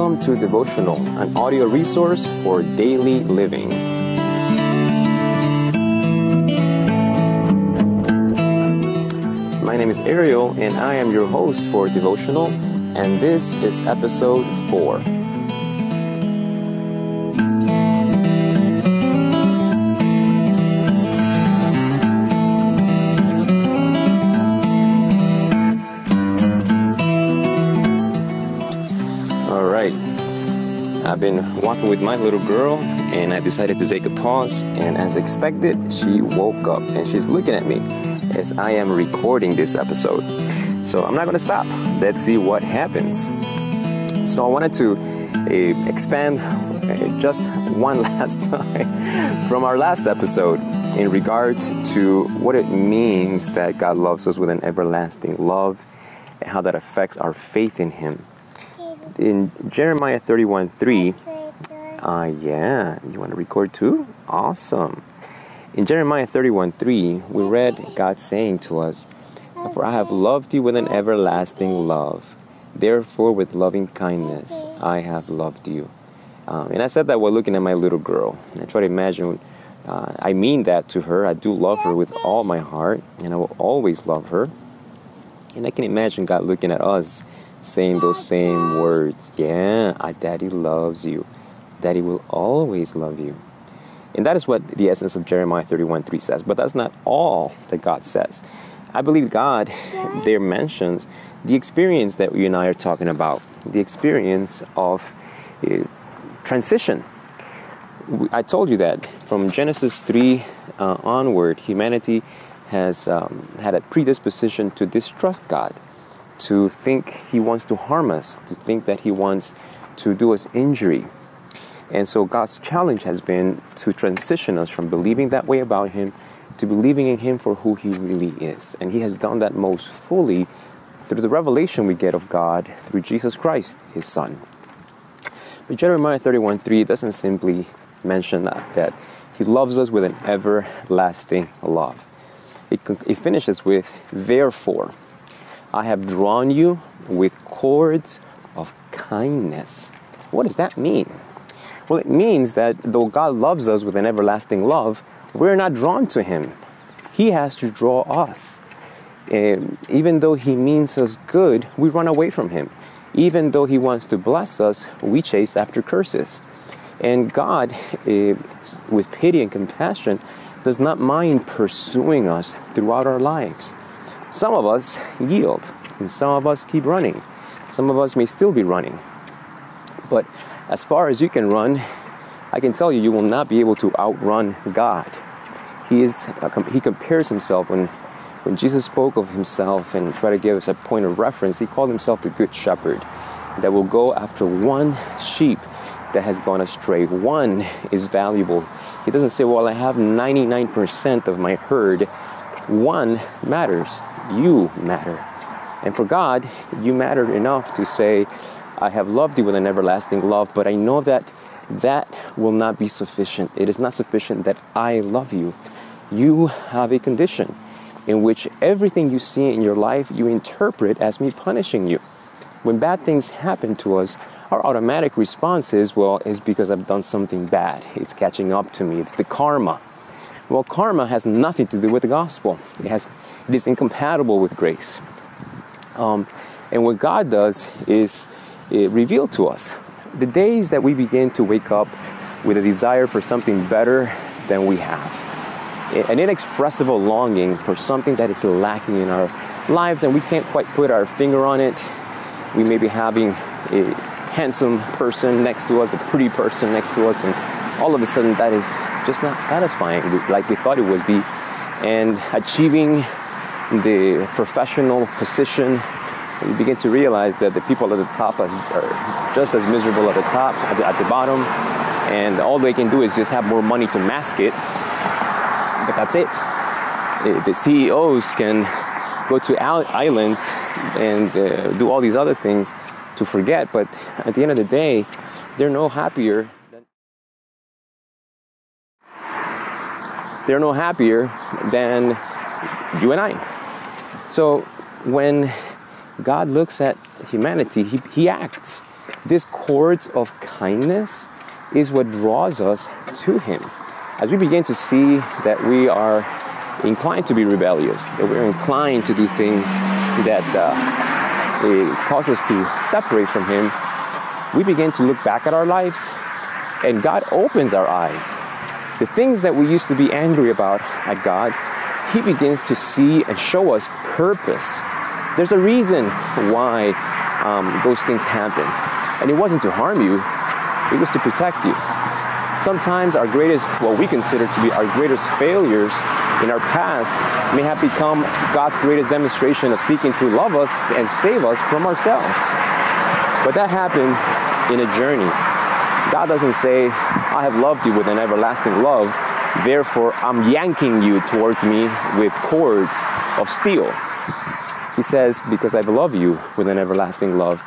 Welcome to Devotional, an audio resource for daily living. My name is Ariel, and I am your host for Devotional, and this is episode 4. I've been walking with my little girl and I decided to take a pause. And as expected, she woke up and she's looking at me as I am recording this episode. So I'm not to stop. Let's see what happens. So I wanted to uh, expand uh, just one last time from our last episode in regards to what it means that God loves us with an everlasting love and how that affects our faith in Him in Jeremiah 31 3, uh, yeah, you want to record too? Awesome. In Jeremiah 31 3, we read God saying to us, For I have loved you with an everlasting love. Therefore, with loving kindness, I have loved you. Um, and I said that while looking at my little girl. And I try to imagine, uh, I mean that to her. I do love her with all my heart, and I will always love her. And I can imagine God looking at us saying those same words. Yeah, our daddy loves you. Daddy will always love you. And that is what the essence of Jeremiah 31 3 says. But that's not all that God says. I believe God there mentions the experience that you and I are talking about, the experience of uh, transition. I told you that from Genesis 3 uh, onward, humanity has um, had a predisposition to distrust God to think he wants to harm us, to think that he wants to do us injury. And so God's challenge has been to transition us from believing that way about him to believing in him for who he really is. And he has done that most fully through the revelation we get of God through Jesus Christ, his son. But Jeremiah 31 3 doesn't simply mention that, that he loves us with an everlasting love. It, it finishes with, therefore. I have drawn you with cords of kindness. What does that mean? Well, it means that though God loves us with an everlasting love, we're not drawn to Him. He has to draw us. And even though He means us good, we run away from Him. Even though He wants to bless us, we chase after curses. And God, eh, with pity and compassion, does not mind pursuing us throughout our lives. Some of us yield, and some of us keep running. Some of us may still be running. But as far as you can run, I can tell you, you will not be able to outrun God. He is uh, he compares himself when when Jesus spoke of himself and tried to give us a point of reference. He called himself the Good Shepherd that will go after one sheep that has gone astray. One is valuable. He doesn't say, "Well, I have 99% of my herd." One matters you matter. And for God, you matter enough to say, I have loved you with an everlasting love, but I know that that will not be sufficient. It is not sufficient that I love you. You have a condition in which everything you see in your life you interpret as me punishing you. When bad things happen to us, our automatic response is, well, it's because I've done something bad. It's catching up to me. It's the karma. Well, karma has nothing to do with the gospel. It has it is incompatible with grace. Um, and what God does is reveal to us the days that we begin to wake up with a desire for something better than we have, an inexpressible longing for something that is lacking in our lives, and we can't quite put our finger on it. We may be having a handsome person next to us, a pretty person next to us, and all of a sudden that is just not satisfying like we thought it would be. And achieving the professional position, you begin to realize that the people at the top are just as miserable at the top, at the, at the bottom, and all they can do is just have more money to mask it. But that's it. The CEOs can go to islands and uh, do all these other things to forget, but at the end of the day, they're no happier. They're no happier than you and I. So when God looks at humanity, he, he acts. This cords of kindness is what draws us to Him. As we begin to see that we are inclined to be rebellious, that we're inclined to do things that uh, cause us to separate from Him, we begin to look back at our lives and God opens our eyes. The things that we used to be angry about at God, He begins to see and show us purpose. There's a reason why um, those things happen. And it wasn't to harm you, it was to protect you. Sometimes our greatest, what we consider to be our greatest failures in our past, may have become God's greatest demonstration of seeking to love us and save us from ourselves. But that happens in a journey. God doesn't say, I have loved you with an everlasting love, therefore I'm yanking you towards me with cords of steel. He says, Because I love you with an everlasting love,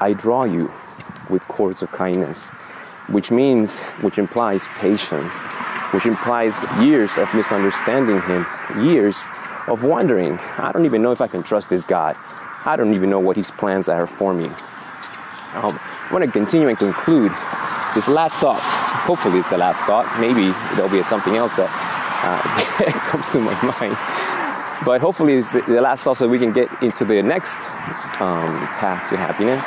I draw you with cords of kindness, which means, which implies patience, which implies years of misunderstanding Him, years of wondering, I don't even know if I can trust this God. I don't even know what His plans are for me. Um, I want to continue and conclude this last thought. Hopefully, it's the last thought. Maybe there'll be something else that uh, comes to my mind. But hopefully, it's the last thought so we can get into the next um, path to happiness.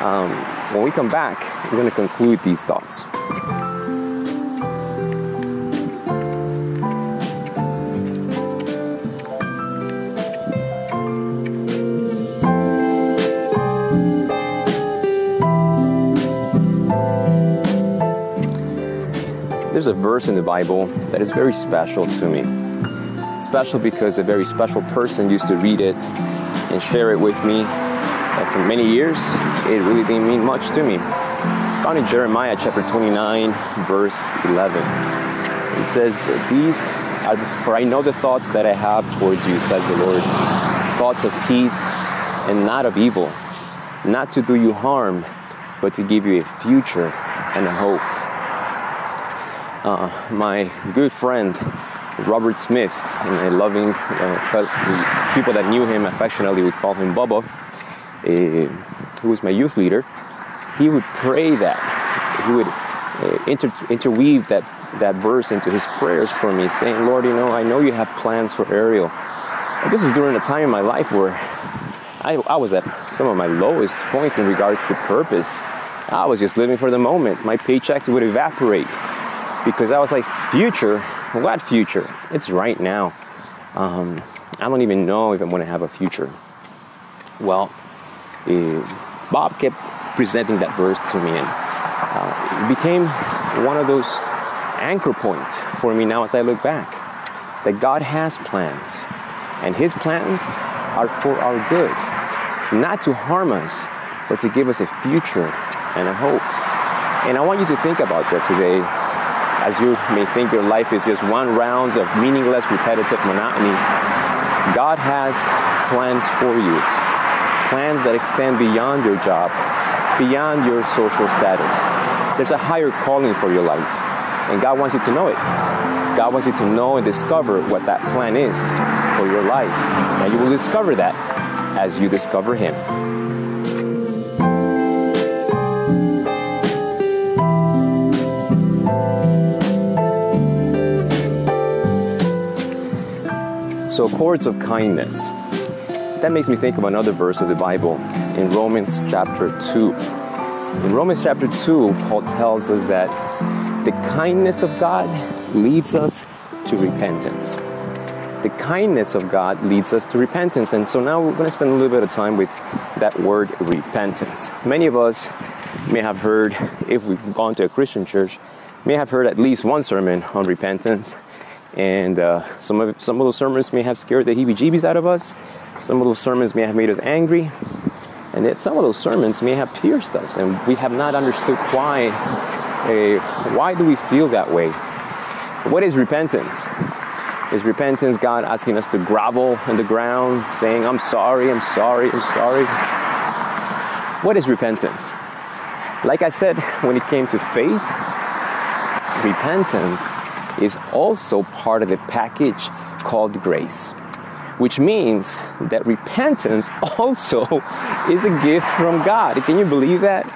Um, when we come back, we're going to conclude these thoughts. There's a verse in the Bible that is very special to me special because a very special person used to read it and share it with me. And for many years, it really didn't mean much to me. It's found in Jeremiah chapter 29, verse 11. It says, These are, for I know the thoughts that I have towards you, says the Lord, thoughts of peace and not of evil, not to do you harm, but to give you a future and a hope. Uh, my good friend Robert Smith, and a loving uh, people that knew him affectionately would call him Bubba, uh, who was my youth leader. He would pray that he would uh, inter- interweave that that verse into his prayers for me, saying, "Lord, you know, I know you have plans for Ariel." And this is during a time in my life where I, I was at some of my lowest points in regards to purpose. I was just living for the moment. My paychecks would evaporate because I was like, future what future? It's right now. Um, I don't even know if I'm going to have a future. Well, uh, Bob kept presenting that verse to me, and uh, it became one of those anchor points for me now as I look back. That God has plans, and His plans are for our good, not to harm us, but to give us a future and a hope. And I want you to think about that today as you may think your life is just one round of meaningless, repetitive monotony, God has plans for you. Plans that extend beyond your job, beyond your social status. There's a higher calling for your life, and God wants you to know it. God wants you to know and discover what that plan is for your life. And you will discover that as you discover Him. So, cords of kindness. That makes me think of another verse of the Bible in Romans chapter 2. In Romans chapter 2, Paul tells us that the kindness of God leads us to repentance. The kindness of God leads us to repentance. And so now we're going to spend a little bit of time with that word repentance. Many of us may have heard, if we've gone to a Christian church, may have heard at least one sermon on repentance and uh, some of some of those sermons may have scared the heebie-jeebies out of us. Some of those sermons may have made us angry, and yet some of those sermons may have pierced us, and we have not understood why. Uh, why do we feel that way? What is repentance? Is repentance God asking us to grovel in the ground, saying, "I'm sorry, I'm sorry, I'm sorry"? What is repentance? Like I said, when it came to faith, repentance is also part of the package called grace, which means that repentance also is a gift from God. Can you believe that?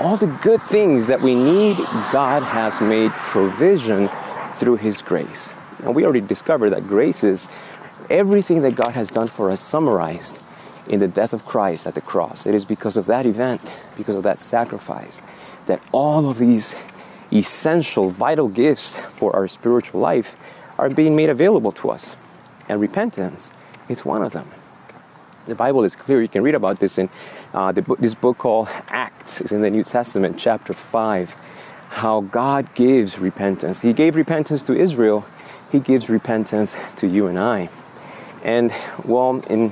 all the good things that we need, God has made provision through His grace. And we already discovered that grace is everything that God has done for us summarized in the death of Christ at the cross. It is because of that event, because of that sacrifice, that all of these essential, vital gifts for our spiritual life are being made available to us. And repentance is one of them. The Bible is clear. You can read about this in uh, this book called Acts. It's in the New Testament, chapter 5. How God gives repentance. He gave repentance to Israel. He gives repentance to you and I. And well, in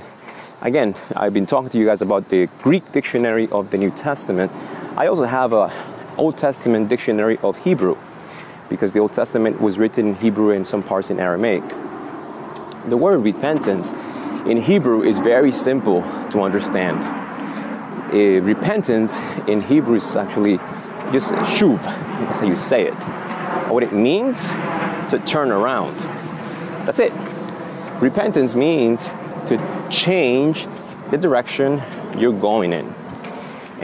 again, I've been talking to you guys about the Greek dictionary of the New Testament. I also have a Old Testament dictionary of Hebrew because the Old Testament was written in Hebrew and some parts in Aramaic. The word repentance in Hebrew is very simple to understand. Uh, repentance in Hebrew is actually just shuv, that's how you say it. What it means to turn around. That's it. Repentance means to change the direction you're going in.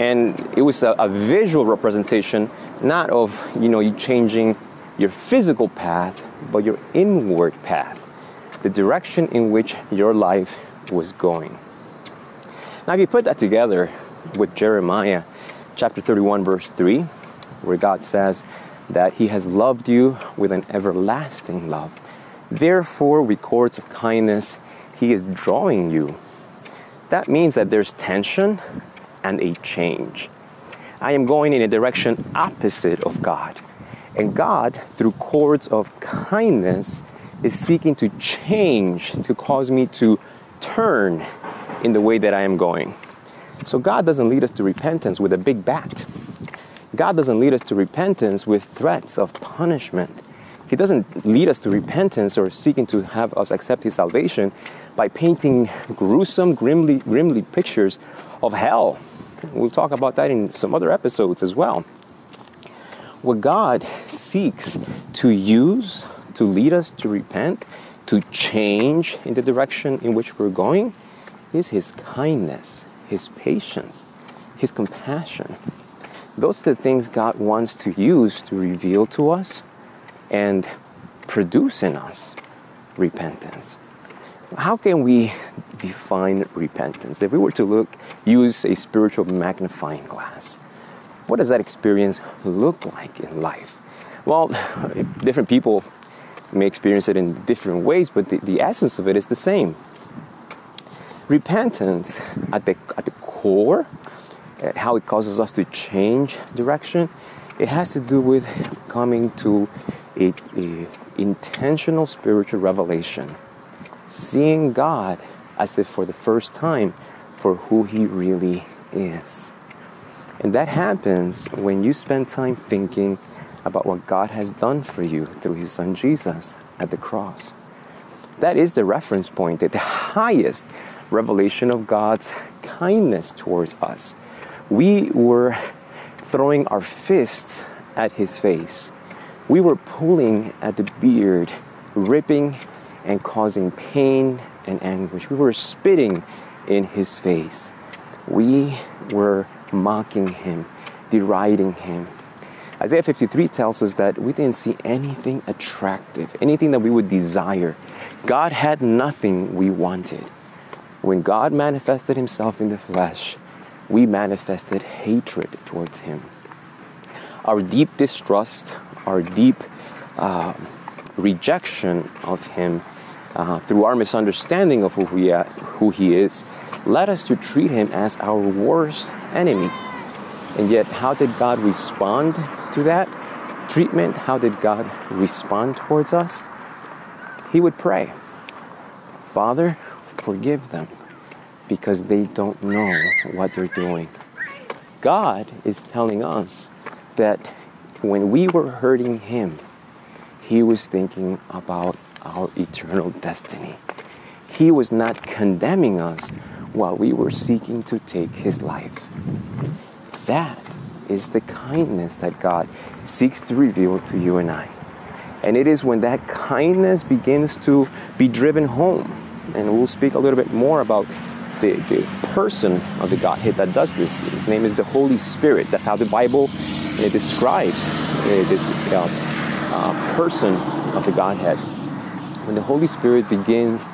And it was a, a visual representation, not of you know you changing your physical path, but your inward path, the direction in which your life was going. Now, if you put that together with Jeremiah chapter 31, verse 3, where God says that He has loved you with an everlasting love, therefore, with cords of kindness, He is drawing you. That means that there's tension and a change. I am going in a direction opposite of God. And God, through cords of kindness, is seeking to change, to cause me to turn in the way that I am going. So God doesn't lead us to repentance with a big bat. God doesn't lead us to repentance with threats of punishment. He doesn't lead us to repentance or seeking to have us accept His salvation by painting gruesome, grimly, grimly pictures of hell. We'll talk about that in some other episodes as well. What God seeks to use to lead us to repent, to change in the direction in which we're going, is His kindness, His patience, His compassion. Those are the things God wants to use to reveal to us and produce in us repentance. How can we define repentance? If we were to look, use a spiritual magnifying glass, what does that experience look like in life? Well, different people may experience it in different ways, but the, the essence of it is the same. Repentance, at the, at the core, uh, how it causes us to change direction, it has to do with coming to a, a intentional spiritual revelation seeing God as if for the first time for who He really is. And that happens when you spend time thinking about what God has done for you through His Son Jesus at the cross. That is the reference point, the highest revelation of God's kindness towards us. We were throwing our fists at His face. We were pulling at the beard, ripping and causing pain and anguish. We were spitting in his face. We were mocking him, deriding him. Isaiah 53 tells us that we didn't see anything attractive, anything that we would desire. God had nothing we wanted. When God manifested himself in the flesh, we manifested hatred towards him. Our deep distrust, our deep uh, rejection of him uh, through our misunderstanding of who, who he is led us to treat him as our worst enemy. And yet, how did God respond to that treatment? How did God respond towards us? He would pray, Father, forgive them because they don't know what they're doing. God is telling us that when we were hurting Him, He was thinking about our eternal destiny. He was not condemning us while we were seeking to take his life. That is the kindness that God seeks to reveal to you and I. And it is when that kindness begins to be driven home, and we'll speak a little bit more about the, the person of the Godhead that does this. His name is the Holy Spirit. That's how the Bible uh, describes uh, this uh, uh, person of the Godhead. When the Holy Spirit begins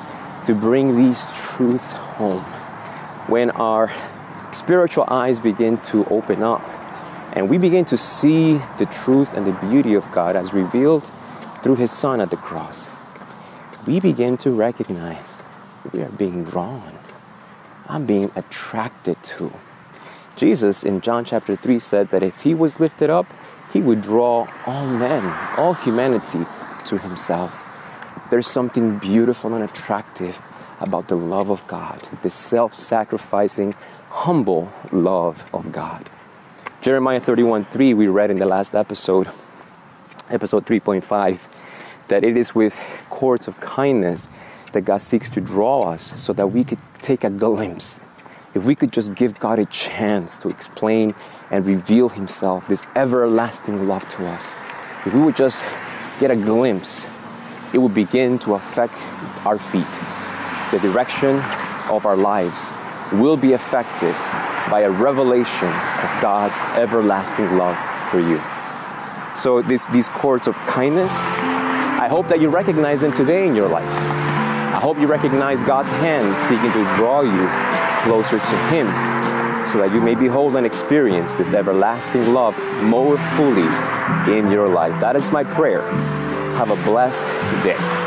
to bring these truths home, when our spiritual eyes begin to open up and we begin to see the truth and the beauty of God as revealed through His Son at the cross, we begin to recognize we are being drawn. I'm being attracted to. Jesus in John chapter 3 said that if He was lifted up, He would draw all men, all humanity to Himself. There's something beautiful and attractive about the love of God, the self sacrificing, humble love of God. Jeremiah 31 3, we read in the last episode, episode 3.5, that it is with cords of kindness that God seeks to draw us so that we could take a glimpse. If we could just give God a chance to explain and reveal Himself, this everlasting love to us, if we would just get a glimpse, it will begin to affect our feet. The direction of our lives will be affected by a revelation of God's everlasting love for you. So, this, these cords of kindness, I hope that you recognize them today in your life. I hope you recognize God's hand seeking to draw you closer to Him so that you may behold and experience this everlasting love more fully in your life. That is my prayer. Have a blessed day.